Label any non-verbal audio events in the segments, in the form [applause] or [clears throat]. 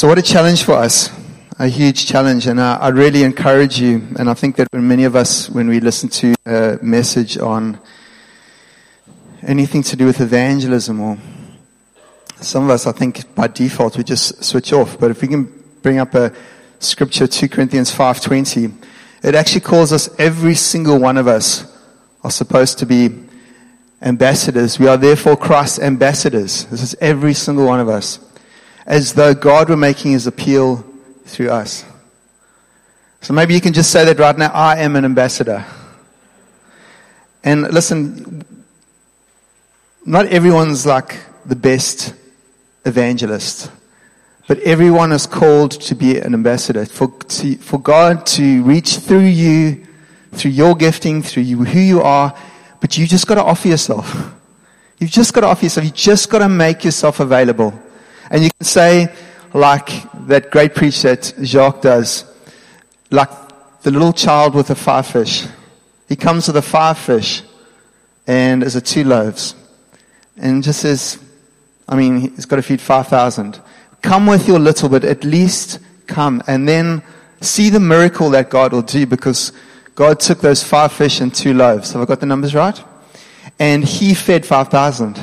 So, what a challenge for us. A huge challenge. And I, I really encourage you. And I think that when many of us, when we listen to a message on anything to do with evangelism or some of us, I think by default, we just switch off. But if we can bring up a scripture, 2 Corinthians 5.20, it actually calls us, every single one of us are supposed to be ambassadors. We are therefore Christ's ambassadors. This is every single one of us. As though God were making his appeal through us. So maybe you can just say that right now, I am an ambassador. And listen, not everyone's like the best evangelist, but everyone is called to be an ambassador. For, to, for God to reach through you, through your gifting, through you, who you are, but you just got to offer yourself. You've just got to offer yourself. You've just got to make yourself available. And you can say, like that great preach that Jacques does, like the little child with the five fish. He comes with the five fish and as a two loaves and just says, I mean, he's got to feed 5,000. Come with your little bit, at least come and then see the miracle that God will do because God took those five fish and two loaves. Have I got the numbers right? And he fed 5,000.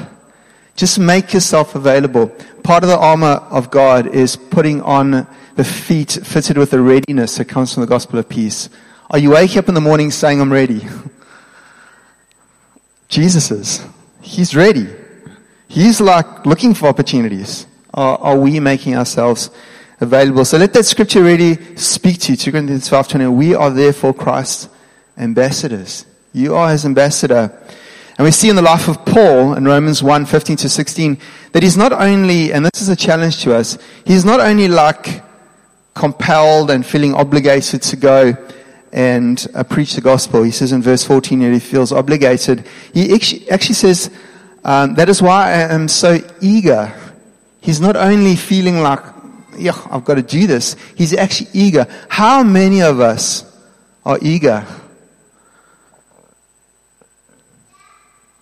Just make yourself available. Part of the armor of God is putting on the feet fitted with the readiness that comes from the gospel of peace. Are you waking up in the morning saying, I'm ready? [laughs] Jesus is. He's ready. He's like looking for opportunities. Are, are we making ourselves available? So let that scripture really speak to you. 2 Corinthians 12, 20. We are therefore Christ's ambassadors. You are his ambassador. And we see in the life of Paul in Romans 1, 15 to 16, that he's not only, and this is a challenge to us, he's not only like compelled and feeling obligated to go and uh, preach the gospel. He says in verse 14 that he feels obligated. He actually, says, um, that is why I am so eager. He's not only feeling like, yeah, I've got to do this. He's actually eager. How many of us are eager?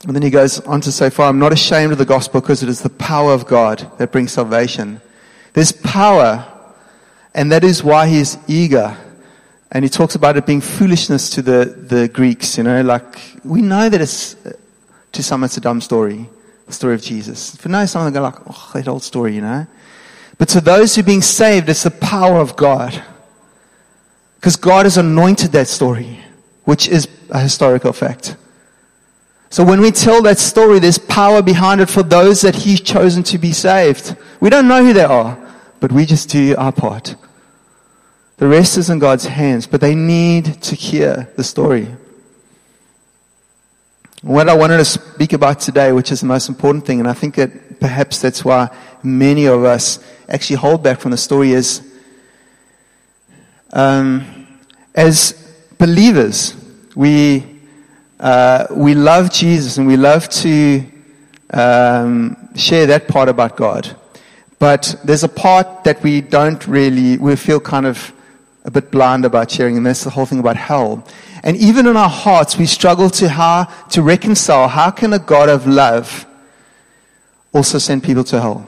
And then he goes on to say, For I'm not ashamed of the gospel because it is the power of God that brings salvation. There's power, and that is why he's eager. And he talks about it being foolishness to the, the Greeks, you know, like, we know that it's, to some it's a dumb story, the story of Jesus. For now, some of them go like, oh, that old story, you know. But to those who are being saved, it's the power of God. Because God has anointed that story, which is a historical fact. So when we tell that story, there's power behind it for those that He's chosen to be saved. We don't know who they are, but we just do our part. The rest is in God's hands, but they need to hear the story. What I wanted to speak about today, which is the most important thing, and I think that perhaps that's why many of us actually hold back from the story, is um, as believers, we uh, we love Jesus and we love to um, share that part about God. But there's a part that we don't really, we feel kind of a bit blind about sharing, and that's the whole thing about hell. And even in our hearts, we struggle to how to reconcile how can a God of love also send people to hell?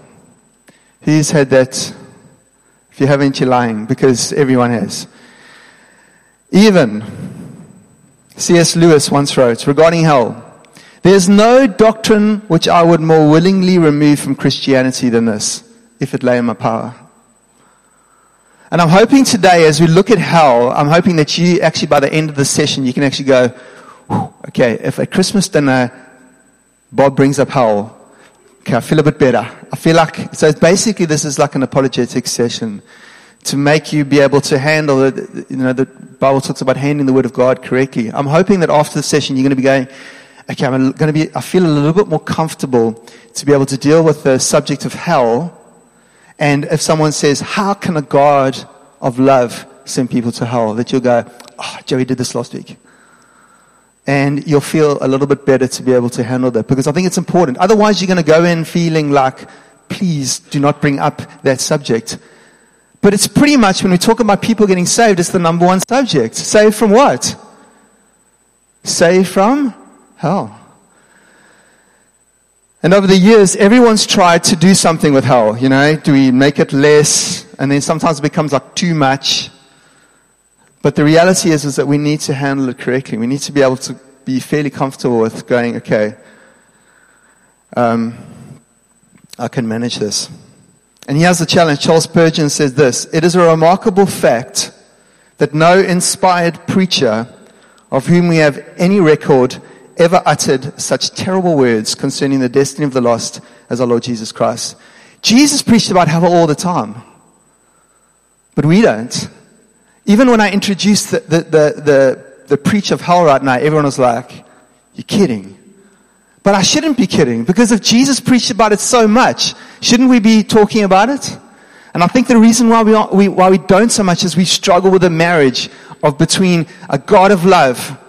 Who's had that? If you haven't, you're lying because everyone has. Even C.S. Lewis once wrote regarding hell, there's no doctrine which I would more willingly remove from Christianity than this, if it lay in my power. And I'm hoping today, as we look at hell, I'm hoping that you actually, by the end of the session, you can actually go, okay, if at Christmas dinner, Bob brings up hell, okay, I feel a bit better. I feel like, so basically this is like an apologetic session to make you be able to handle. You know, the Bible talks about handling the word of God correctly. I'm hoping that after the session you're going to be going, okay, I'm going to be, I feel a little bit more comfortable to be able to deal with the subject of hell. And if someone says, how can a God of love send people to hell? That you'll go, oh, Joey did this last week. And you'll feel a little bit better to be able to handle that because I think it's important. Otherwise you're going to go in feeling like, please do not bring up that subject. But it's pretty much when we talk about people getting saved, it's the number one subject. Saved from what? Saved from hell. And over the years, everyone's tried to do something with hell. You know, do we make it less and then sometimes it becomes like too much. But the reality is, is that we need to handle it correctly. We need to be able to be fairly comfortable with going, okay, um, I can manage this. And here's the challenge. Charles Spurgeon says this It is a remarkable fact that no inspired preacher of whom we have any record ever uttered such terrible words concerning the destiny of the lost as our Lord Jesus Christ. Jesus preached about hell all the time, but we don't. Even when I introduced the, the, the, the, the preach of hell right now, everyone was like, You're kidding. But I shouldn't be kidding because if Jesus preached about it so much, shouldn't we be talking about it? And I think the reason why we, are, we, why we don't so much is we struggle with the marriage of between a God of love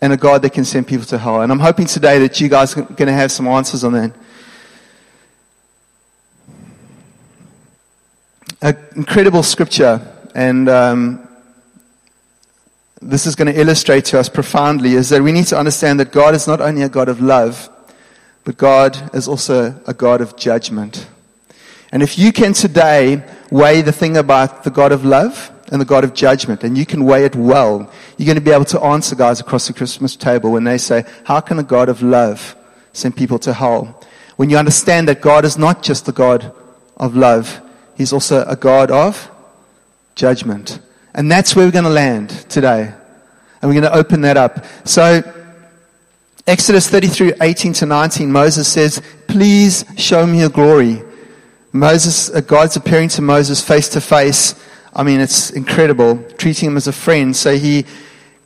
and a God that can send people to hell. And I'm hoping today that you guys are going to have some answers on that. An incredible scripture, and um, this is going to illustrate to us profoundly is that we need to understand that God is not only a God of love, but God is also a God of judgment. And if you can today weigh the thing about the God of love and the God of judgment, and you can weigh it well, you're going to be able to answer guys across the Christmas table when they say, How can a God of love send people to hell? When you understand that God is not just the God of love, He's also a God of judgment. And that's where we're going to land today. And we're going to open that up. So, Exodus 33, 18 to 19, Moses says, Please show me your glory. Moses, uh, God's appearing to Moses face to face. I mean, it's incredible, treating him as a friend. So he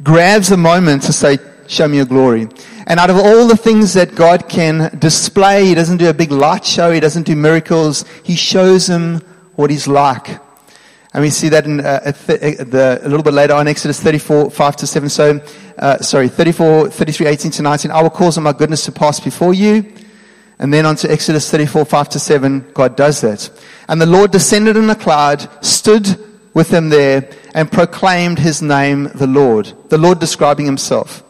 grabs a moment to say, Show me your glory. And out of all the things that God can display, He doesn't do a big light show, He doesn't do miracles, He shows him what He's like. And we see that in uh, uh, the, a little bit later on, Exodus 34, 5 to 7. So, uh, sorry, 34, 33, 18 to 19. I will cause my goodness to pass before you. And then on to Exodus 34, 5 to 7, God does that. And the Lord descended in a cloud, stood with them there, and proclaimed his name, the Lord. The Lord describing himself.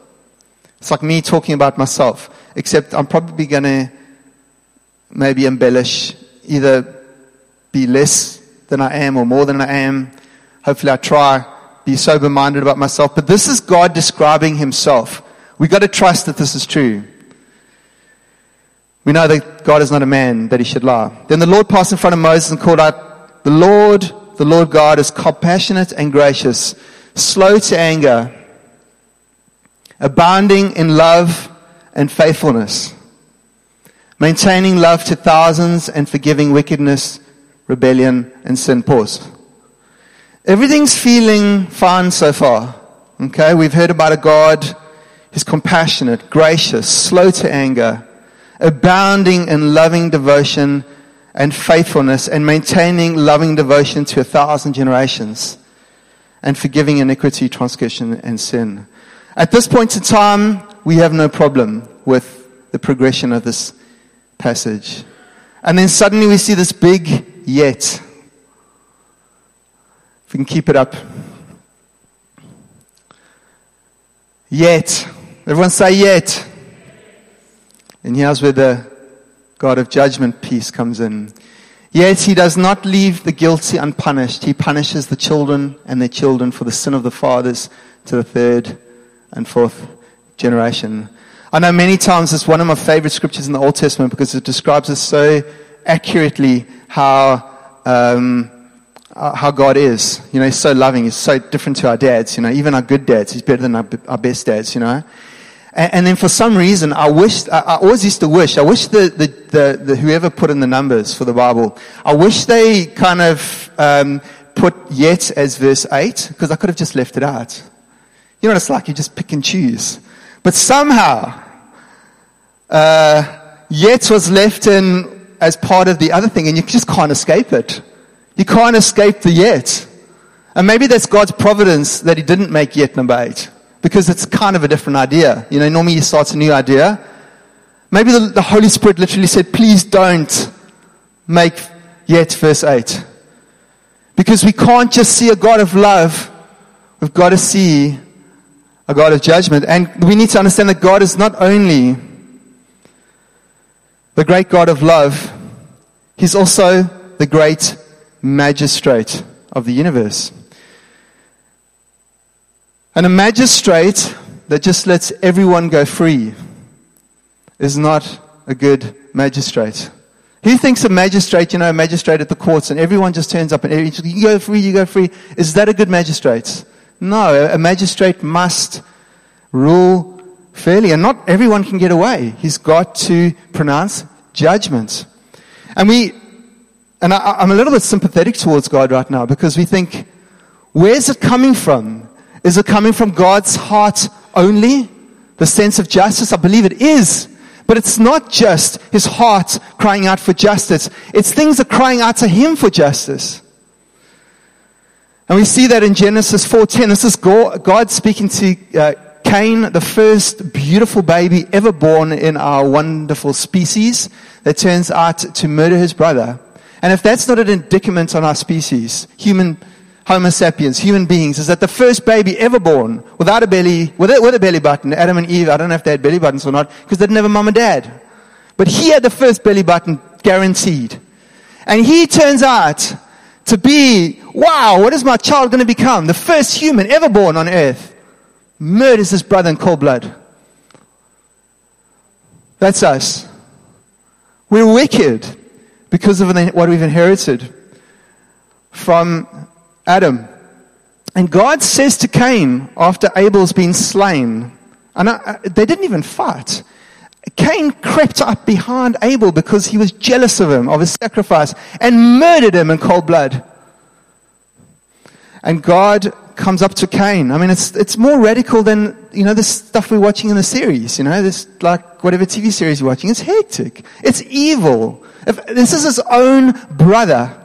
It's like me talking about myself, except I'm probably going to maybe embellish, either be less than I am or more than I am. Hopefully I try be sober minded about myself. But this is God describing himself. We got to trust that this is true. We know that God is not a man that he should lie. Then the Lord passed in front of Moses and called out, The Lord, the Lord God is compassionate and gracious, slow to anger, abounding in love and faithfulness, maintaining love to thousands and forgiving wickedness rebellion, and sin. Pause. Everything's feeling fine so far. Okay, we've heard about a God who's compassionate, gracious, slow to anger, abounding in loving devotion and faithfulness, and maintaining loving devotion to a thousand generations, and forgiving iniquity, transgression, and sin. At this point in time, we have no problem with the progression of this passage. And then suddenly we see this big yet. If we can keep it up. Yet. Everyone say yet. And here's where the God of judgment piece comes in. Yet he does not leave the guilty unpunished. He punishes the children and their children for the sin of the fathers to the third and fourth generation. I know many times it's one of my favorite scriptures in the Old Testament because it describes us so accurately how, um, uh, how God is. You know, He's so loving. He's so different to our dads. You know, even our good dads. He's better than our, our best dads, you know. And, then for some reason, I wish, I, I, always used to wish, I wish the, the, the, the, whoever put in the numbers for the Bible, I wish they kind of, um, put yet as verse 8, because I could have just left it out. You know what it's like? You just pick and choose. But somehow, uh, yet was left in as part of the other thing, and you just can't escape it. You can't escape the yet. And maybe that's God's providence that He didn't make yet number eight, because it's kind of a different idea. You know, normally He starts a new idea. Maybe the, the Holy Spirit literally said, please don't make yet verse 8. Because we can't just see a God of love, we've got to see a God of judgment. And we need to understand that God is not only the great God of love, He's also the great magistrate of the universe. And a magistrate that just lets everyone go free is not a good magistrate. Who thinks a magistrate, you know, a magistrate at the courts and everyone just turns up and you go free, you go free. Is that a good magistrate? No, a magistrate must rule fairly and not everyone can get away. He's got to pronounce judgment. And we, and I, I'm a little bit sympathetic towards God right now because we think, where's it coming from? Is it coming from God's heart only? The sense of justice? I believe it is. But it's not just his heart crying out for justice. It's things that are crying out to him for justice. And we see that in Genesis 4.10. This is God speaking to uh, Cain, the first beautiful baby ever born in our wonderful species that turns out to murder his brother. And if that's not an indictment on our species, human Homo sapiens, human beings, is that the first baby ever born without a belly, with a, with a belly button, Adam and Eve, I don't know if they had belly buttons or not, because they didn't have a mom and dad. But he had the first belly button guaranteed. And he turns out to be, wow, what is my child going to become? The first human ever born on earth. Murders his brother in cold blood. That's us. We're wicked because of what we've inherited from Adam. And God says to Cain, after Abel's been slain, and I, they didn't even fight. Cain crept up behind Abel because he was jealous of him, of his sacrifice, and murdered him in cold blood. And God comes up to Cain. I mean, it's, it's more radical than, you know, the stuff we're watching in the series, you know, this, like, whatever TV series you're watching. It's hectic. It's evil. If, this is his own brother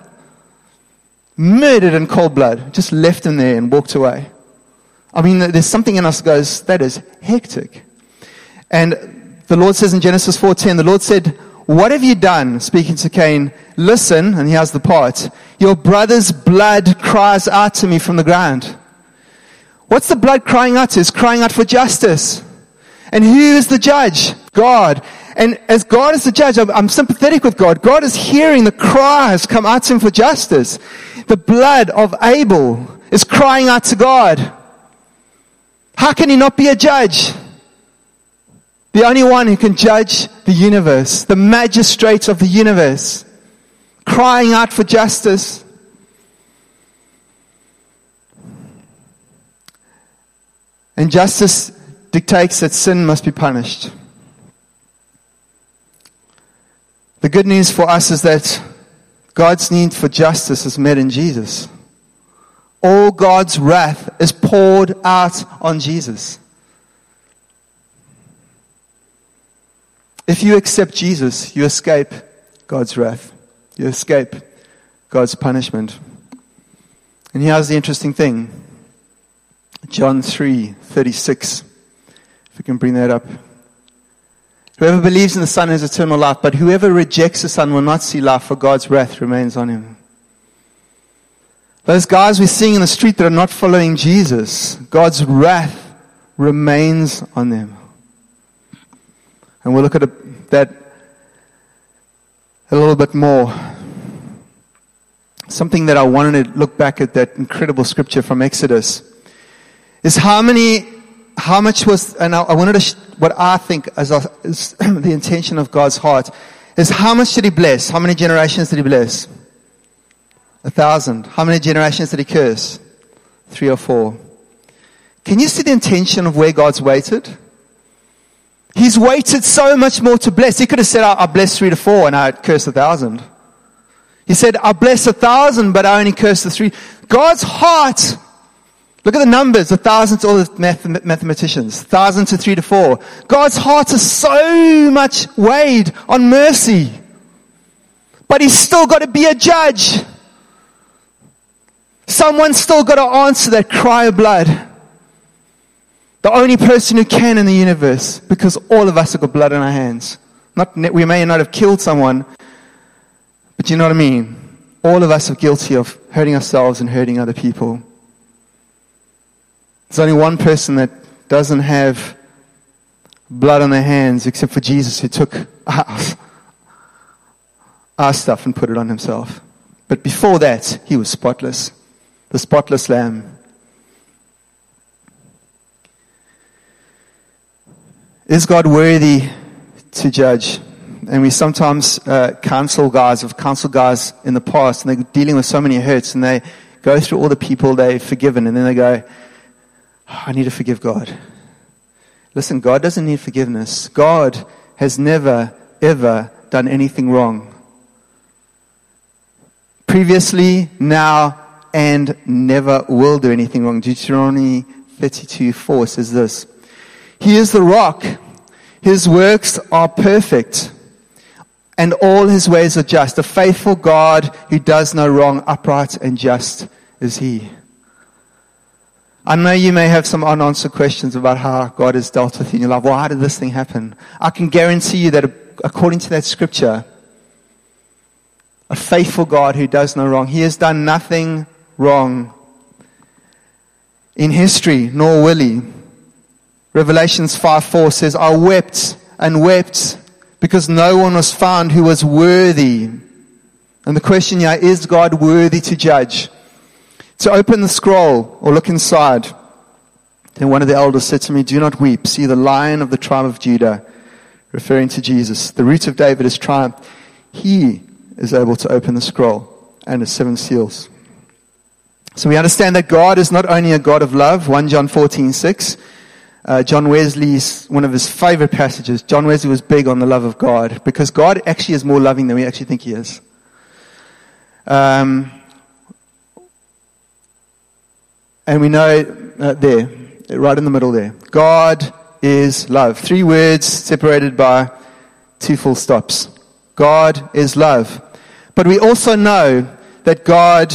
murdered in cold blood, just left him there and walked away. I mean, there's something in us that goes, that is hectic. And the Lord says in Genesis 4:10, the Lord said, "What have you done?" Speaking to Cain, "Listen," and he has the part. "Your brother's blood cries out to me from the ground." What's the blood crying out to? It's crying out for justice. And who is the judge? God. And as God is the judge, I'm, I'm, sympathetic with God. God is hearing the cries come out to him for justice. The blood of Abel is crying out to God. How can he not be a judge? The only one who can judge the universe, the magistrate of the universe, crying out for justice. And justice dictates that sin must be punished. The good news for us is that God's need for justice is met in Jesus. All God's wrath is poured out on Jesus. If you accept Jesus, you escape God's wrath. You escape God's punishment. And here's the interesting thing. John 3, 36. If we can bring that up. Whoever believes in the Son has eternal life, but whoever rejects the Son will not see life, for God's wrath remains on him. Those guys we're seeing in the street that are not following Jesus, God's wrath remains on them. And we'll look at that a little bit more. Something that I wanted to look back at that incredible scripture from Exodus is how many how much was, and I, I wanted to, sh- what I think is, is [clears throat] the intention of God's heart is how much did he bless? How many generations did he bless? A thousand. How many generations did he curse? Three or four. Can you see the intention of where God's waited? He's waited so much more to bless. He could have said, I, I bless three to four and I curse a thousand. He said, I bless a thousand, but I only curse the three. God's heart Look at the numbers, a thousands to all the math- mathematicians, thousand to three to four. God's heart is so much weighed on mercy. But he's still got to be a judge. Someone's still got to answer that cry of blood. The only person who can in the universe, because all of us have got blood on our hands. Not, we may not have killed someone, but you know what I mean? All of us are guilty of hurting ourselves and hurting other people. There's only one person that doesn't have blood on their hands except for Jesus who took our, stuff and put it on himself. But before that, he was spotless. The spotless lamb. Is God worthy to judge? And we sometimes uh, counsel guys, have counseled guys in the past, and they're dealing with so many hurts, and they go through all the people they've forgiven, and then they go, I need to forgive God. Listen, God doesn't need forgiveness. God has never, ever done anything wrong. Previously, now, and never will do anything wrong. Deuteronomy 32 4 says this. He is the rock. His works are perfect and all his ways are just. A faithful God who does no wrong, upright and just is he. I know you may have some unanswered questions about how God has dealt with you in your life. Why did this thing happen? I can guarantee you that according to that scripture, a faithful God who does no wrong, he has done nothing wrong in history, nor will he. Revelations 5 4 says, I wept and wept because no one was found who was worthy. And the question here is God worthy to judge? To open the scroll or look inside. Then one of the elders said to me, Do not weep. See the lion of the tribe of Judah, referring to Jesus. The root of David has triumphed. He is able to open the scroll and the seven seals. So we understand that God is not only a God of love, 1 John 14, 6. Uh, John Wesley's, one of his favorite passages. John Wesley was big on the love of God because God actually is more loving than we actually think he is. Um, and we know uh, there, right in the middle there, God is love. Three words separated by two full stops. God is love. But we also know that God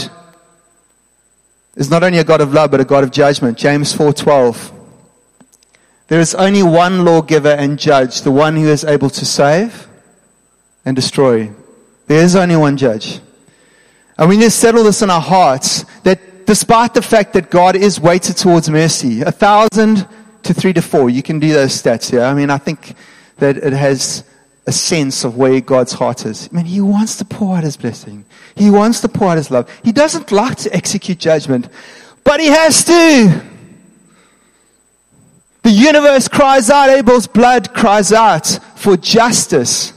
is not only a God of love, but a God of judgment. James 4.12. There is only one lawgiver and judge, the one who is able to save and destroy. There is only one judge. And we need to settle this in our hearts that despite the fact that God is weighted towards mercy, a thousand to three to four, you can do those stats here. I mean, I think that it has a sense of where God's heart is. I mean, He wants to pour out His blessing. He wants to pour out His love. He doesn't like to execute judgment, but He has to. The universe cries out, Abel's blood cries out for justice.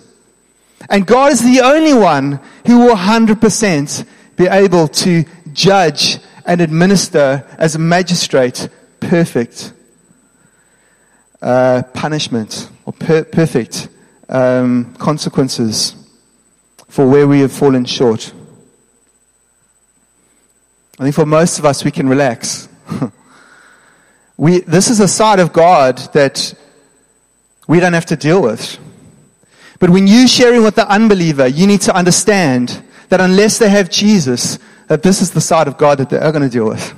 And God is the only one who will 100% be able to judge and administer as a magistrate perfect uh, punishment or per- perfect um, consequences for where we have fallen short. I think for most of us, we can relax. [laughs] we, this is a side of God that we don't have to deal with. But when you're sharing with the unbeliever, you need to understand that unless they have Jesus, that this is the side of God that they are going to deal with.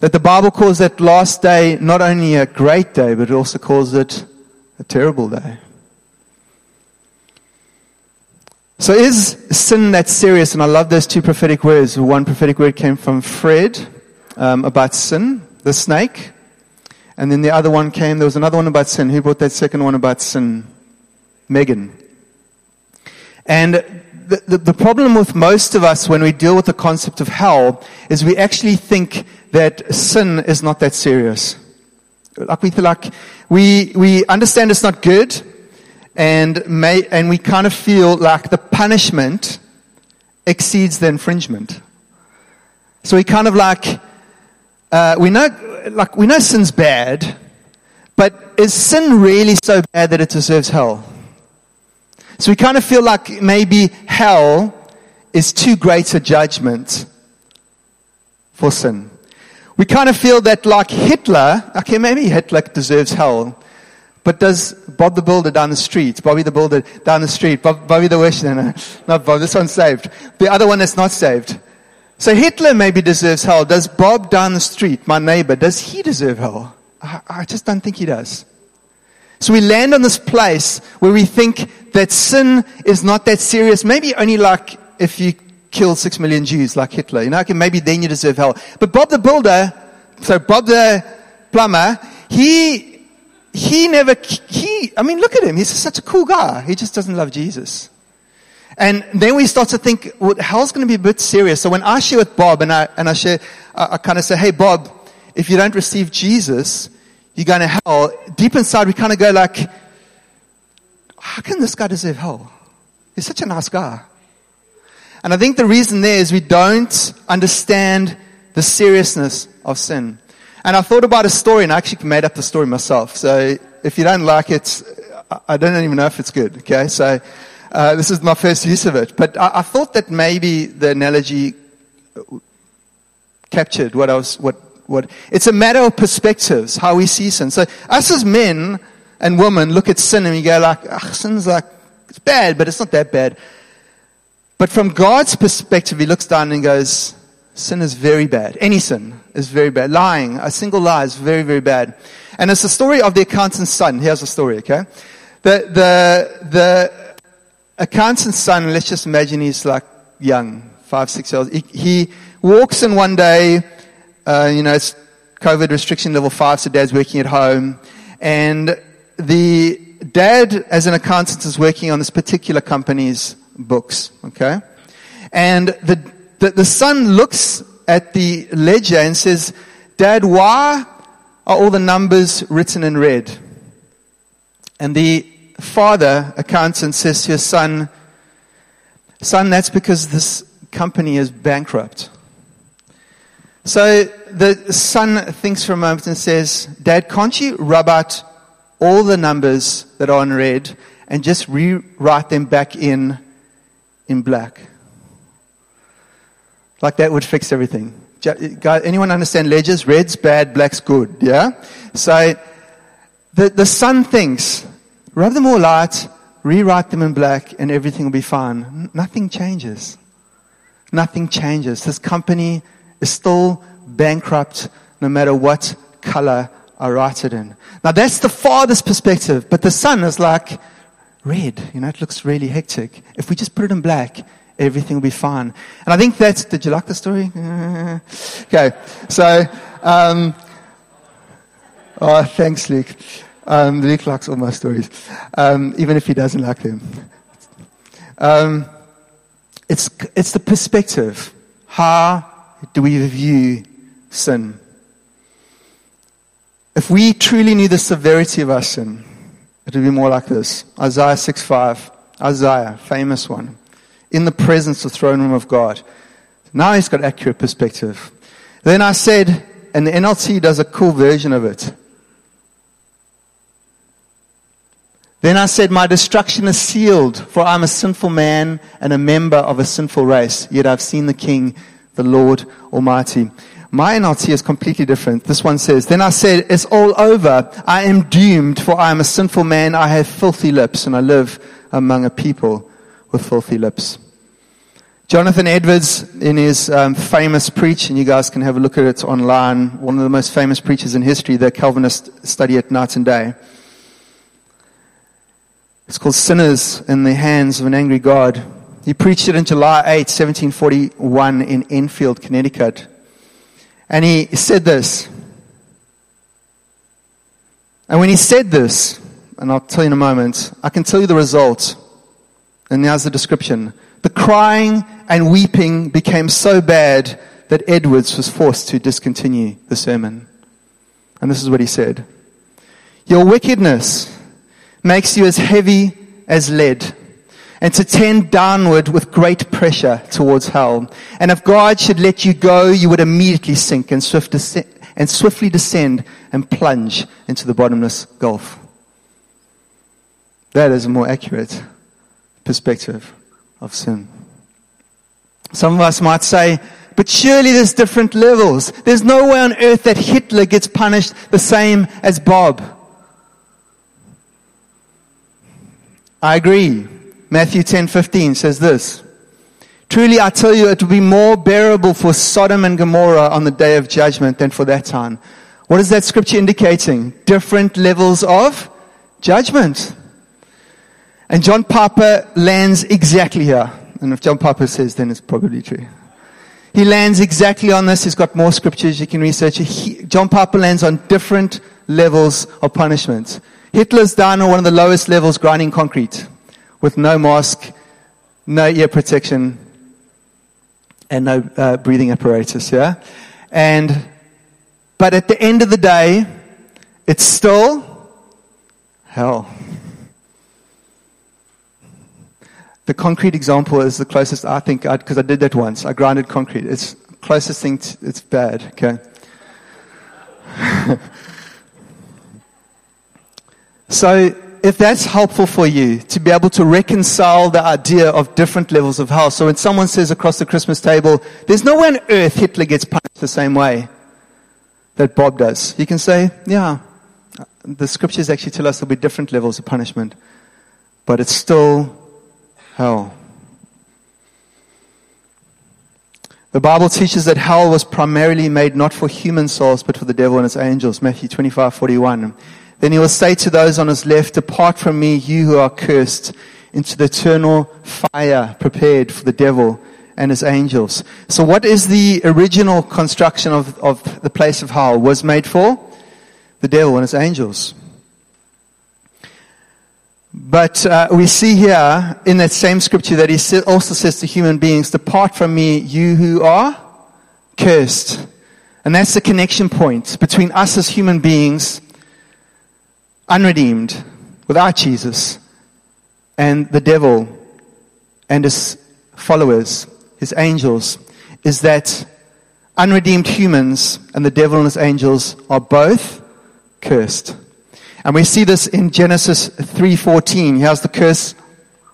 That the Bible calls that last day not only a great day, but it also calls it a terrible day. So is sin that serious? And I love those two prophetic words. One prophetic word came from Fred um, about sin, the snake. And then the other one came, there was another one about sin. Who brought that second one about sin? Megan. And the, the, the, problem with most of us when we deal with the concept of hell is we actually think that sin is not that serious. Like we like we we understand it's not good, and may and we kind of feel like the punishment exceeds the infringement. So we kind of like uh, we know like we know sin's bad, but is sin really so bad that it deserves hell? So we kind of feel like maybe hell is too great a judgment for sin we kind of feel that like Hitler, okay, maybe Hitler deserves hell. But does Bob the Builder down the street, Bobby the Builder down the street, Bob, Bobby the Westerner, not Bob, this one's saved. The other one is not saved. So Hitler maybe deserves hell. Does Bob down the street, my neighbor, does he deserve hell? I, I just don't think he does. So we land on this place where we think that sin is not that serious. Maybe only like if you killed six million Jews like Hitler. You know, okay, maybe then you deserve hell. But Bob the Builder, so Bob the plumber, he, he never, he, I mean, look at him. He's such a cool guy. He just doesn't love Jesus. And then we start to think, well, hell's going to be a bit serious. So when I share with Bob and I, and I share, I, I kind of say, hey, Bob, if you don't receive Jesus, you're going to hell. Deep inside, we kind of go like, how can this guy deserve hell? He's such a nice guy. And I think the reason there is we don't understand the seriousness of sin. And I thought about a story and I actually made up the story myself. So if you don't like it, I don't even know if it's good. Okay. So, uh, this is my first use of it. But I, I thought that maybe the analogy captured what I was, what, what, it's a matter of perspectives, how we see sin. So us as men and women look at sin and we go like, ah, sin's like, it's bad, but it's not that bad. But from God's perspective, he looks down and goes, sin is very bad. Any sin is very bad. Lying, a single lie is very, very bad. And it's the story of the accountant's son. Here's the story, okay? The, the, the accountant's son, let's just imagine he's like young, five, six years old. He, he walks in one day, uh, you know, it's COVID restriction level five, so dad's working at home. And the dad, as an accountant, is working on this particular company's books, okay? And the, the, the son looks at the ledger and says, Dad, why are all the numbers written in red? And the father, accountant, says to his son, Son, that's because this company is bankrupt. So the son thinks for a moment and says, Dad, can't you rub out all the numbers that are in red and just rewrite them back in in black? Like that would fix everything. Uh, anyone understand ledgers? Red's bad, black's good. Yeah? So the, the son thinks, rub them all out, rewrite them in black, and everything will be fine. Nothing changes. Nothing changes. This company is still bankrupt no matter what color I write it in. Now that's the father's perspective, but the son is like, red, you know, it looks really hectic. If we just put it in black, everything will be fine. And I think that's, did you like the story? [laughs] okay, so, um, oh, thanks, Luke. Um, Luke likes all my stories, um, even if he doesn't like them. Um, it's, it's the perspective. How do we view sin? If we truly knew the severity of our sin, it would be more like this. Isaiah 6 5. Isaiah, famous one. In the presence of the throne room of God. Now he's got accurate perspective. Then I said, and the NLT does a cool version of it. Then I said, My destruction is sealed, for I'm a sinful man and a member of a sinful race. Yet I've seen the King, the Lord Almighty. My NLT is completely different. This one says, Then I said, It's all over. I am doomed, for I am a sinful man. I have filthy lips, and I live among a people with filthy lips. Jonathan Edwards, in his um, famous preach, and you guys can have a look at it online, one of the most famous preachers in history, the Calvinist study at night and day. It's called Sinners in the Hands of an Angry God. He preached it on July 8, 1741 in Enfield, Connecticut. And he said this. And when he said this, and I'll tell you in a moment, I can tell you the result. And there's the description. The crying and weeping became so bad that Edwards was forced to discontinue the sermon. And this is what he said. Your wickedness makes you as heavy as lead, and to tend downward with great pressure towards hell. And if God should let you go, you would immediately sink and, swift and swiftly descend and plunge into the bottomless gulf. That is a more accurate perspective of sin. Some of us might say, but surely there's different levels. There's no way on earth that Hitler gets punished the same as Bob. I agree. Matthew 10:15 says this. Truly I tell you it will be more bearable for Sodom and Gomorrah on the day of judgment than for that time. What is that scripture indicating? Different levels of judgment. And John Piper lands exactly here. And if John Piper says, then it's probably true. He lands exactly on this. He's got more scriptures you can research. He, John Piper lands on different levels of punishment. Hitler's down on one of the lowest levels, grinding concrete, with no mask no ear protection, and no uh, breathing apparatus, yeah? And, but at the end of the day, it's still hell. The concrete example is the closest I think, because I, did that once. I grinded concrete. It's closest thing, to, it's bad, okay? [laughs] so, if that's helpful for you to be able to reconcile the idea of different levels of hell. So when someone says across the Christmas table, there's no way on earth Hitler gets punished the same way that Bob does. You can say, yeah, the scriptures actually tell us there'll be different levels of punishment, but it's still hell. The Bible teaches that hell was primarily made not for human souls, but for the devil and his angels. Matthew 25, 41. Then he will say to those on his left, Depart from me, you who are cursed, into the eternal fire prepared for the devil and his angels. So what is the original construction of, of the place of hell? Was made for the devil and his angels. But uh, we see here in that same scripture that he also says to human beings, Depart from me, you who are cursed. And that's the connection point between us as human beings, unredeemed, without Jesus, and the devil and his followers, his angels, is that unredeemed humans and the devil and his angels are both cursed. And we see this in Genesis 3:14. Here's the curse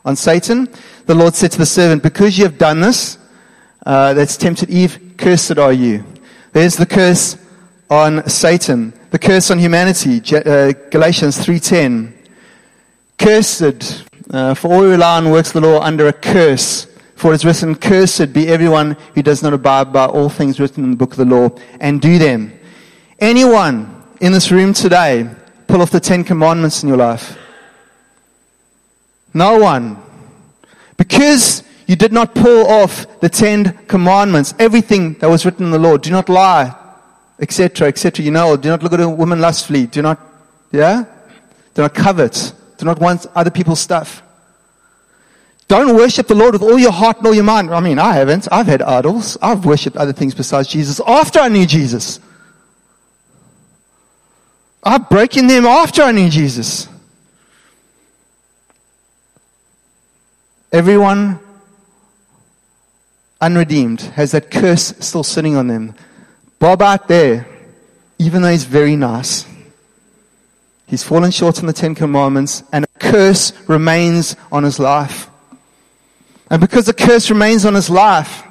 on Satan. The Lord said to the servant, "Because you have done this, uh, that's tempted Eve. Cursed are you." There's the curse on Satan. The curse on humanity. Uh, Galatians 3:10. Cursed uh, for all who rely on works of the law under a curse. For it is written, Cursed be everyone who does not abide by all things written in the book of the law and do them. Anyone in this room today pull off the Ten Commandments in your life? No one. Because you did not pull off the Ten Commandments, everything that was written in the law, do not lie, etc., etc. You know, do not look at a woman lustfully, do not, yeah? Do not covet, do not want other people's stuff. Don't worship the Lord with all your heart and all your mind. I mean, I haven't. I've had idols. I've worshipped other things besides Jesus after I knew Jesus. I've broken them after I knew Jesus. Everyone unredeemed has that curse still sitting on them. Bob out there, even though he's very nice, he's fallen short on the Ten Commandments, and a curse remains on his life. And because the curse remains on his life,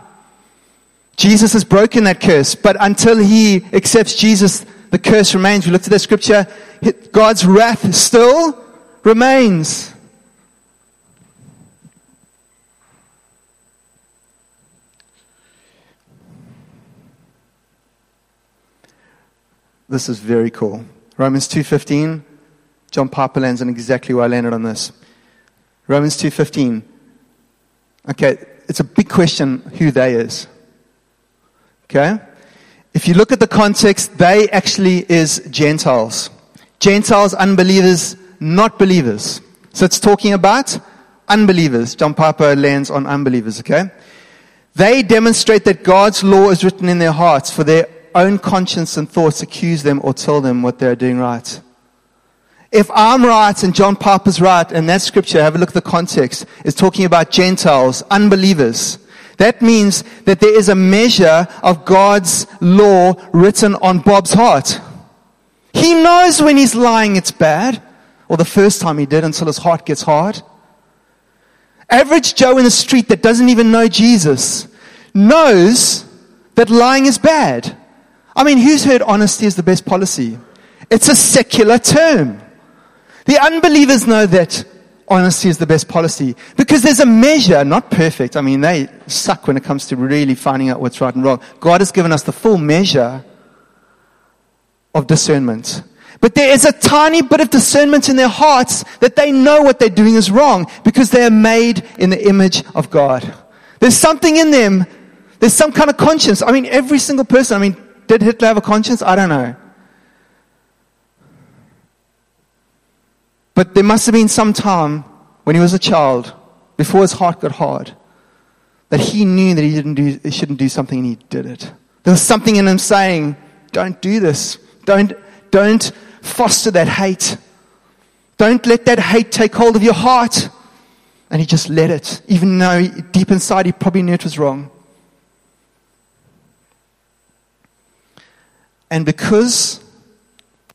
Jesus has broken that curse. But until he accepts Jesus, the curse remains. We looked at the scripture. God's wrath still remains. This is very cool. Romans 2.15. John Piper lands on exactly where I landed on this. Romans 2.15. Okay, it's a big question who they is. Okay? If you look at the context, they actually is Gentiles. Gentiles, unbelievers, not believers. So it's talking about unbelievers. John Piper lands on unbelievers, okay? They demonstrate that God's law is written in their hearts for their own conscience and thoughts accuse them or tell them what they're doing right. If I'm right and John Piper's right, and that scripture, have a look at the context, is talking about Gentiles, unbelievers. That means that there is a measure of God's law written on Bob's heart. He knows when he's lying it's bad, or the first time he did until his heart gets hard. Average Joe in the street that doesn't even know Jesus knows that lying is bad. I mean, who's heard honesty is the best policy? It's a secular term. The unbelievers know that honesty is the best policy because there's a measure, not perfect. I mean, they suck when it comes to really finding out what's right and wrong. God has given us the full measure of discernment. But there is a tiny bit of discernment in their hearts that they know what they're doing is wrong because they are made in the image of God. There's something in them. There's some kind of conscience. I mean, every single person, I mean, did Hitler have a conscience? I don't know. But there must have been some time when he was a child before his heart got hard, that he knew that he, didn't do, he shouldn't do something and he did it. There was something in him saying, don't do this. Don't, don't foster that hate. Don't let that hate take hold of your heart. And he just let it, even though deep inside he probably knew it was wrong. And because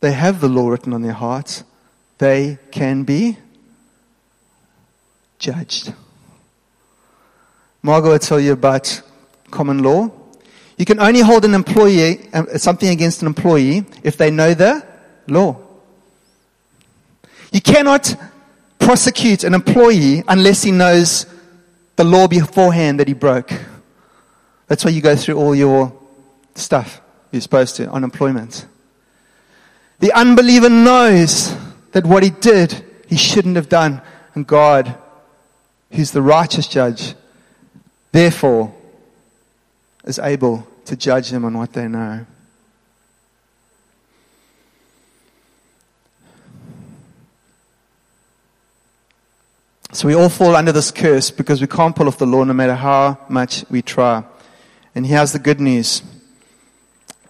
they have the law written on their hearts, they can be judged. Margot will tell you about common law. You can only hold an employee, uh, something against an employee if they know the law. You cannot prosecute an employee unless he knows the law beforehand that he broke. That's why you go through all your stuff you're supposed to on employment. The unbeliever knows that what he did, he shouldn't have done. And God, who's the righteous judge, therefore is able to judge them on what they know. So we all fall under this curse because we can't pull off the law no matter how much we try. And here's the good news.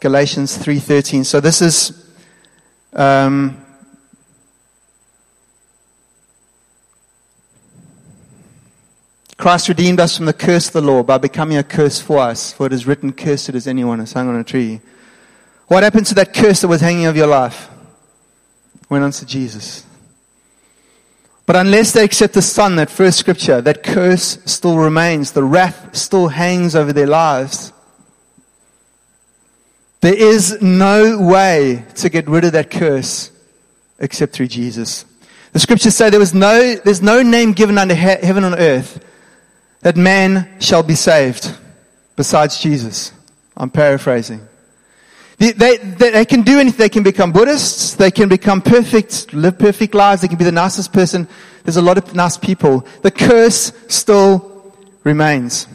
Galatians 3:13. So this is um, Christ redeemed us from the curse of the law by becoming a curse for us. For it is written, Cursed is anyone who's hung on a tree. What happened to that curse that was hanging over your life? Went on to Jesus. But unless they accept the Son, that first scripture, that curse still remains. The wrath still hangs over their lives. There is no way to get rid of that curse except through Jesus. The scriptures say there was no, there's no name given under he- heaven on earth that man shall be saved besides Jesus. I'm paraphrasing. They, they, they, can do anything. They can become Buddhists. They can become perfect, live perfect lives. They can be the nicest person. There's a lot of nice people. The curse still remains.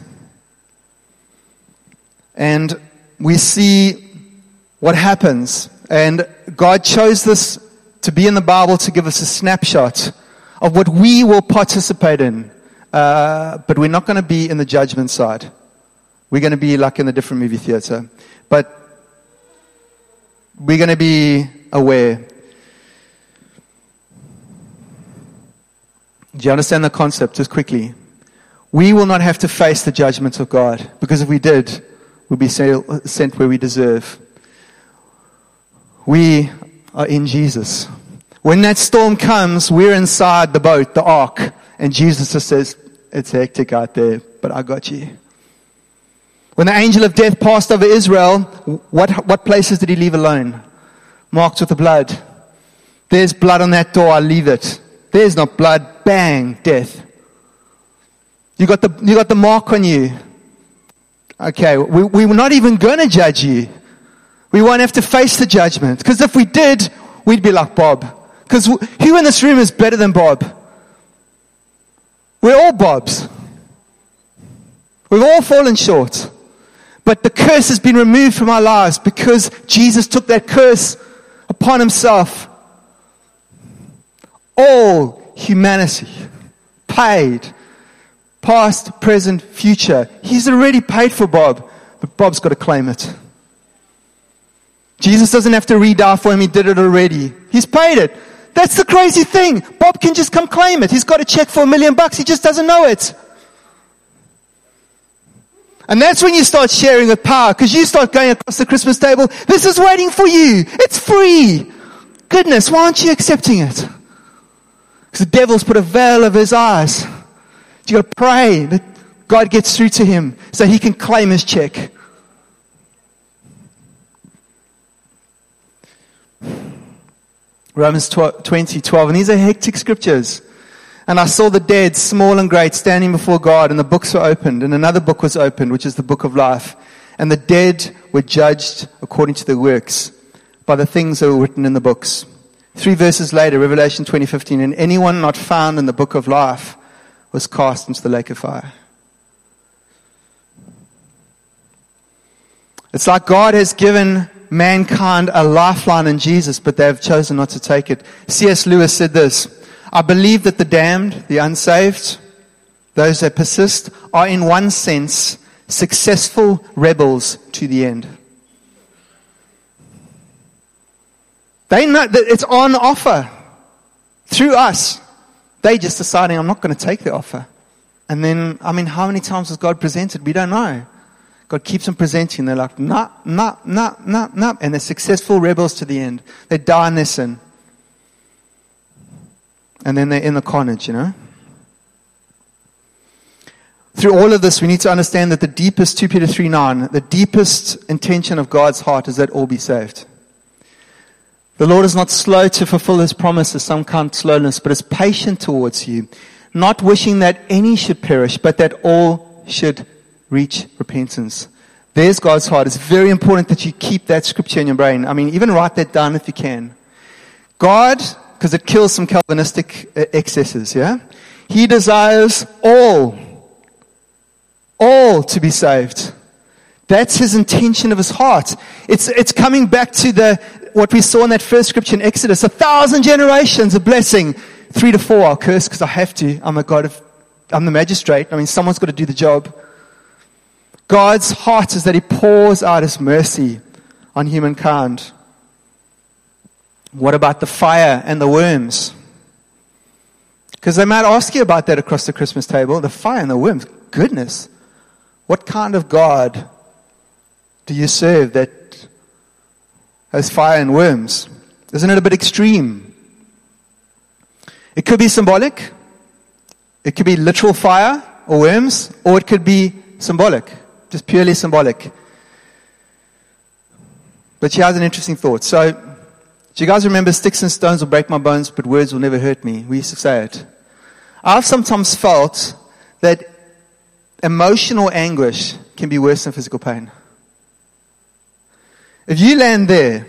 And we see what happens. And God chose this to be in the Bible to give us a snapshot of what we will participate in. Uh, but we're not going to be in the judgment side. We're going to be like in the different movie theater. But we're going to be aware. Do you understand the concept just quickly? We will not have to face the judgment of God because if we did, we'd be sent where we deserve. We are in Jesus. When that storm comes, we're inside the boat, the ark, and Jesus just says, It's hectic out there, but I got you. When the angel of death passed over Israel, what, what places did he leave alone? Marked with the blood. There's blood on that door, I leave it. There's not blood, bang, death. You got the, you got the mark on you. Okay, we, we were not even going to judge you. We won't have to face the judgment. Because if we did, we'd be like Bob. Because who in this room is better than Bob? We're all Bobs. We've all fallen short. But the curse has been removed from our lives because Jesus took that curse upon himself. All humanity paid. Past, present, future. He's already paid for Bob, but Bob's got to claim it. Jesus doesn't have to re-die for him. He did it already. He's paid it. That's the crazy thing. Bob can just come claim it. He's got a check for a million bucks. He just doesn't know it. And that's when you start sharing with power because you start going across the Christmas table. This is waiting for you. It's free. Goodness, why aren't you accepting it? Because the devil's put a veil over his eyes. You got to pray that God gets through to him so he can claim his check. Romans 20, 12. And these are hectic scriptures. And I saw the dead, small and great, standing before God, and the books were opened, and another book was opened, which is the book of life. And the dead were judged according to their works by the things that were written in the books. Three verses later, Revelation 20:15, and anyone not found in the book of life was cast into the lake of fire. It's like God has given mankind a lifeline in Jesus, but they have chosen not to take it. C.S. Lewis said this I believe that the damned, the unsaved, those that persist, are in one sense successful rebels to the end. They know that it's on offer through us. They just deciding, I'm not going to take the offer. And then, I mean, how many times has God presented? We don't know. God keeps on presenting. They're like, nah, nah, nah, nah, nah. And they're successful rebels to the end. They die in their sin. And then they're in the carnage, you know? Through all of this, we need to understand that the deepest, 2 Peter 3 9, the deepest intention of God's heart is that all be saved. The Lord is not slow to fulfill his promises, some count slowness, but is patient towards you, not wishing that any should perish, but that all should reach repentance. There's God's heart. It's very important that you keep that scripture in your brain. I mean, even write that down if you can. God, because it kills some Calvinistic uh, excesses, yeah? He desires all all to be saved. That's his intention of his heart. It's, it's coming back to the, what we saw in that first scripture in Exodus. A thousand generations of blessing. Three to four I'll curse because I have to. I'm a God of, I'm the magistrate. I mean, someone's got to do the job. God's heart is that he pours out his mercy on humankind. What about the fire and the worms? Because they might ask you about that across the Christmas table. The fire and the worms. Goodness. What kind of God do you serve that has fire and worms? Isn't it a bit extreme? It could be symbolic. It could be literal fire or worms, or it could be symbolic, just purely symbolic. But she has an interesting thought. So, do you guys remember sticks and stones will break my bones, but words will never hurt me? We used to say it. I've sometimes felt that emotional anguish can be worse than physical pain. If you land there,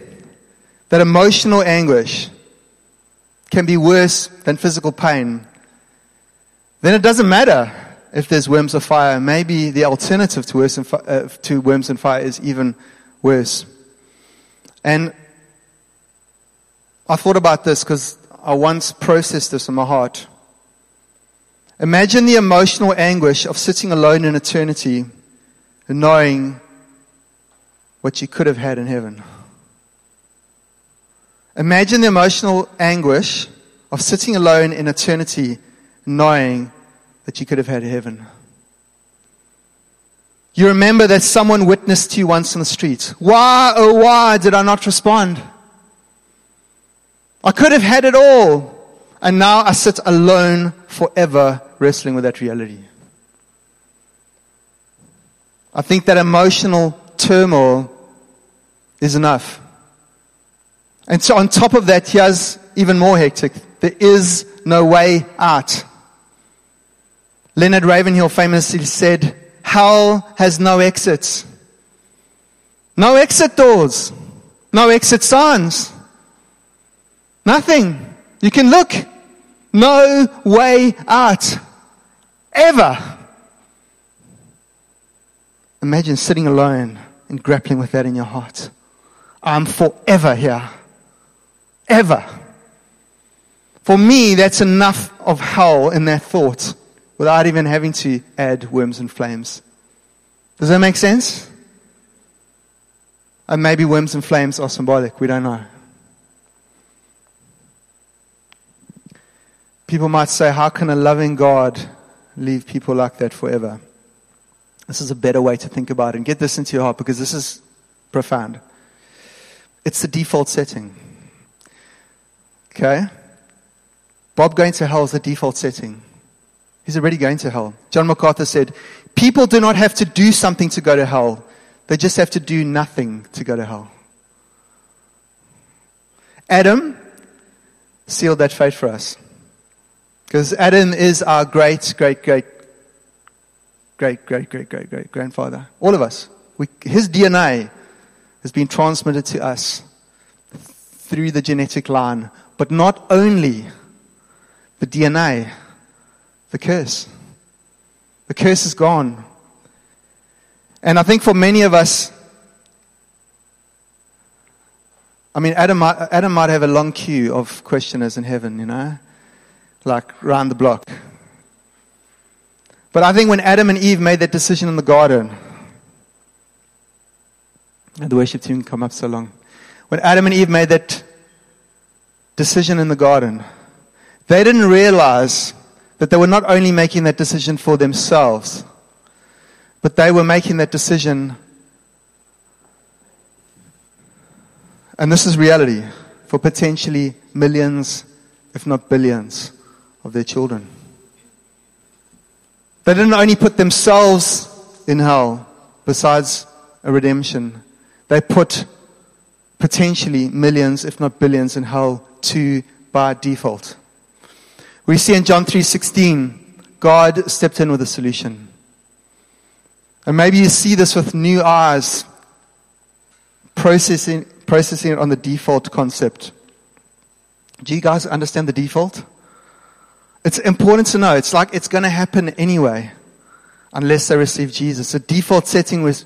that emotional anguish can be worse than physical pain, then it doesn't matter if there's worms or fire. Maybe the alternative to, worms and, fi- uh, to worms and fire is even worse. And I thought about this because I once processed this in my heart. Imagine the emotional anguish of sitting alone in eternity and knowing what you could have had in heaven. Imagine the emotional anguish of sitting alone in eternity knowing that you could have had heaven. You remember that someone witnessed to you once on the street. Why, oh, why did I not respond? I could have had it all. And now I sit alone forever wrestling with that reality. I think that emotional turmoil is enough. And so on top of that, here's even more hectic. There is no way out. Leonard Ravenhill famously said, Hell has no exits. No exit doors. No exit signs. Nothing. You can look. No way out. Ever. Imagine sitting alone and grappling with that in your heart. I'm forever here. Ever. For me, that's enough of hell in that thought without even having to add worms and flames. Does that make sense? And maybe worms and flames are symbolic. We don't know. People might say, How can a loving God leave people like that forever? This is a better way to think about it. And get this into your heart because this is profound. It's the default setting. Okay? Bob going to hell is the default setting. He's already going to hell. John MacArthur said, People do not have to do something to go to hell, they just have to do nothing to go to hell. Adam sealed that fate for us. Because Adam is our great, great, great, great, great, great, great, great grandfather. All of us. We, his DNA has been transmitted to us through the genetic line. But not only the DNA, the curse. The curse is gone. And I think for many of us, I mean, Adam might, Adam might have a long queue of questioners in heaven, you know? like round the block. But I think when Adam and Eve made that decision in the garden, the worship team come up so long. When Adam and Eve made that decision in the garden, they didn't realize that they were not only making that decision for themselves, but they were making that decision, and this is reality, for potentially millions, if not billions, of their children. They didn't only put themselves in hell, besides a redemption, they put potentially millions, if not billions, in hell too by default. We see in John 3:16, God stepped in with a solution. And maybe you see this with new eyes, processing, processing it on the default concept. Do you guys understand the default? It's important to know. It's like it's going to happen anyway, unless they receive Jesus. The default setting was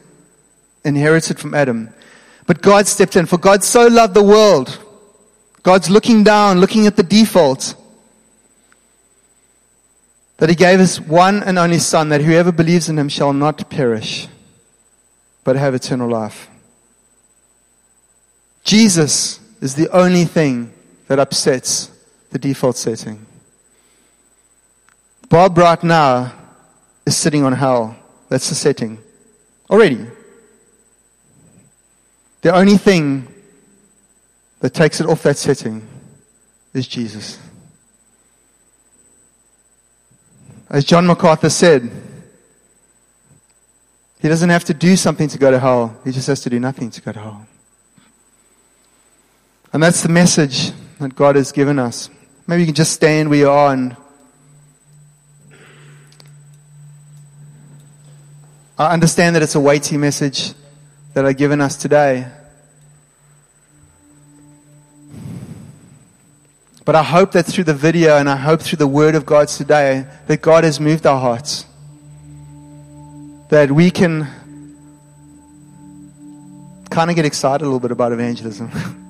inherited from Adam. But God stepped in. For God so loved the world. God's looking down, looking at the default. That he gave his one and only Son, that whoever believes in him shall not perish, but have eternal life. Jesus is the only thing that upsets the default setting. Bob right now is sitting on hell. That's the setting. Already. The only thing that takes it off that setting is Jesus. As John MacArthur said, he doesn't have to do something to go to hell, he just has to do nothing to go to hell. And that's the message that God has given us. Maybe you can just stand where you are and I understand that it's a weighty message that I've given us today. But I hope that through the video and I hope through the word of God today, that God has moved our hearts. That we can kind of get excited a little bit about evangelism. [laughs]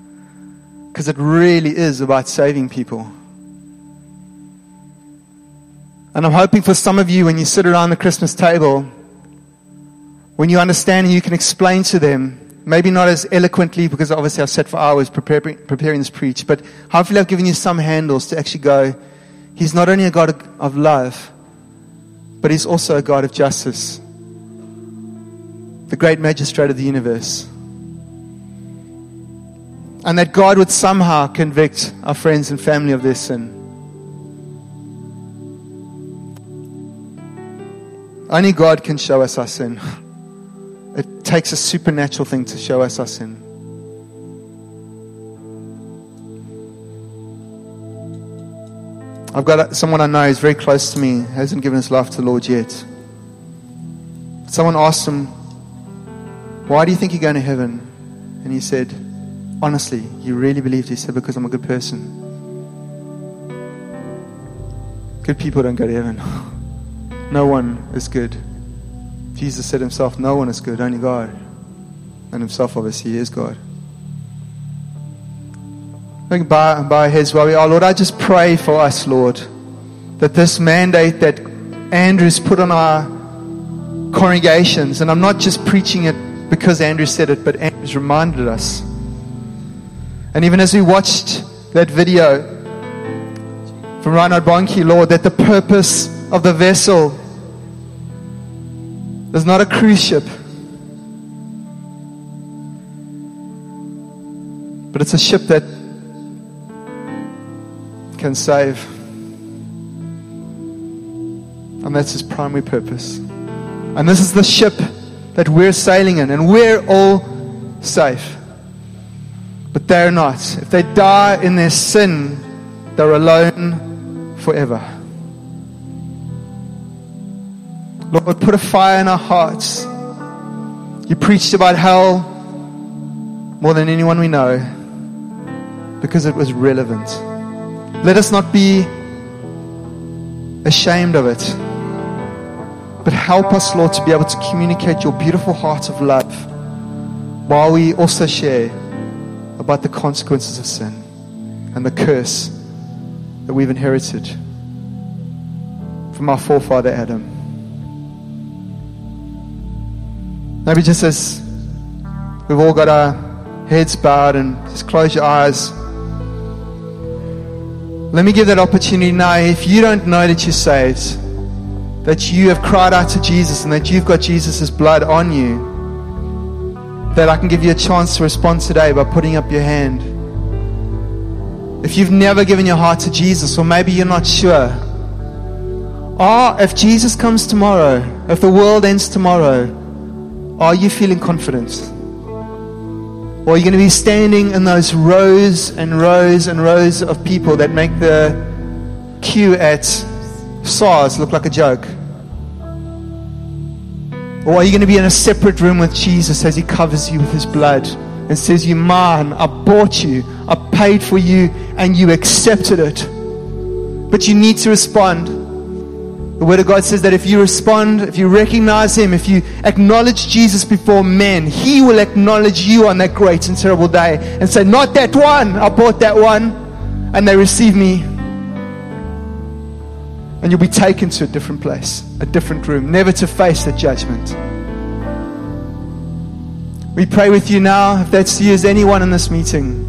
Because it really is about saving people. And I'm hoping for some of you when you sit around the Christmas table, when you understand and you can explain to them Maybe not as eloquently, because obviously I've sat for hours preparing, preparing this preach, but hopefully I've given you some handles to actually go, He's not only a God of love, but He's also a God of justice, the great magistrate of the universe. And that God would somehow convict our friends and family of their sin. Only God can show us our sin. [laughs] It takes a supernatural thing to show us our sin. I've got someone I know who's very close to me, hasn't given his life to the Lord yet. Someone asked him, Why do you think you're going to heaven? And he said, Honestly, you really believed? He said, Because I'm a good person. Good people don't go to heaven. [laughs] No one is good. Jesus said himself, No one is good, only God. And himself, obviously, is God. I think by, by his while we are, Lord, I just pray for us, Lord, that this mandate that Andrew's put on our congregations, and I'm not just preaching it because Andrew said it, but Andrew's reminded us. And even as we watched that video from Reinhard Bonnke, Lord, that the purpose of the vessel it's not a cruise ship. But it's a ship that can save. And that's his primary purpose. And this is the ship that we're sailing in, and we're all safe. But they're not. If they die in their sin, they're alone forever. Lord, put a fire in our hearts. You preached about hell more than anyone we know because it was relevant. Let us not be ashamed of it, but help us, Lord, to be able to communicate your beautiful heart of love while we also share about the consequences of sin and the curse that we've inherited from our forefather Adam. Maybe just as we've all got our heads bowed and just close your eyes. Let me give that opportunity now. If you don't know that you're saved, that you have cried out to Jesus and that you've got Jesus' blood on you, that I can give you a chance to respond today by putting up your hand. If you've never given your heart to Jesus, or maybe you're not sure, or if Jesus comes tomorrow, if the world ends tomorrow, are you feeling confident? Or are you going to be standing in those rows and rows and rows of people that make the queue at SARS look like a joke? Or are you going to be in a separate room with Jesus as he covers you with his blood and says, You man, I bought you, I paid for you, and you accepted it. But you need to respond. The Word of God says that if you respond, if you recognize Him, if you acknowledge Jesus before men, He will acknowledge you on that great and terrible day and say, Not that one, I bought that one. And they receive me. And you'll be taken to a different place, a different room, never to face the judgment. We pray with you now, if that's you as anyone in this meeting.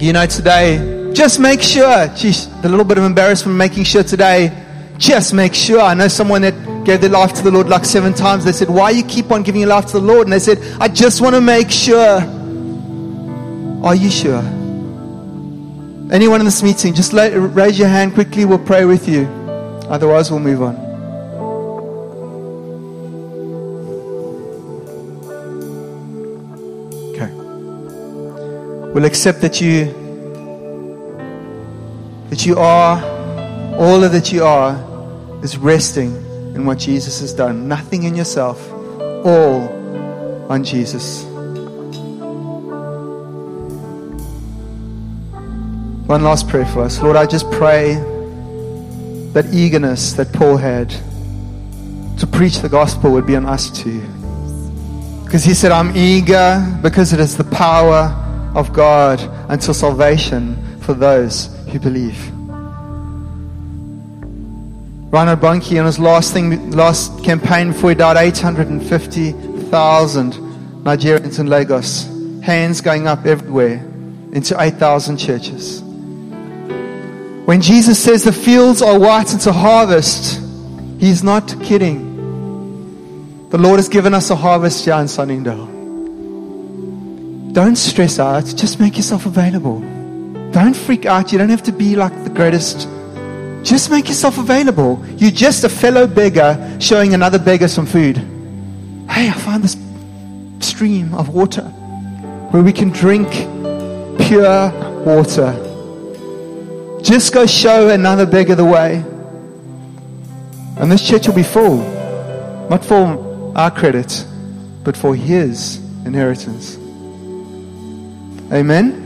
You know, today, just make sure, geez, the little bit of embarrassment making sure today just make sure. I know someone that gave their life to the Lord like seven times. They said, Why you keep on giving your life to the Lord? And they said, I just want to make sure. Are you sure? Anyone in this meeting, just raise your hand quickly. We'll pray with you. Otherwise, we'll move on. Okay. We'll accept that you that you are all of that you are is resting in what Jesus has done. Nothing in yourself, all on Jesus. One last prayer for us. Lord, I just pray that eagerness that Paul had to preach the gospel would be on us too. Because he said, I'm eager because it is the power of God until salvation for those who believe. Reinhard Bonnke on his last thing, last campaign before he died, 850,000 Nigerians in Lagos. Hands going up everywhere into 8,000 churches. When Jesus says the fields are white into harvest, he's not kidding. The Lord has given us a harvest here in Sunningdale. Don't stress out, just make yourself available. Don't freak out. You don't have to be like the greatest just make yourself available. You're just a fellow beggar showing another beggar some food. Hey, I found this stream of water where we can drink pure water. Just go show another beggar the way. And this church will be full. Not for our credit, but for his inheritance. Amen.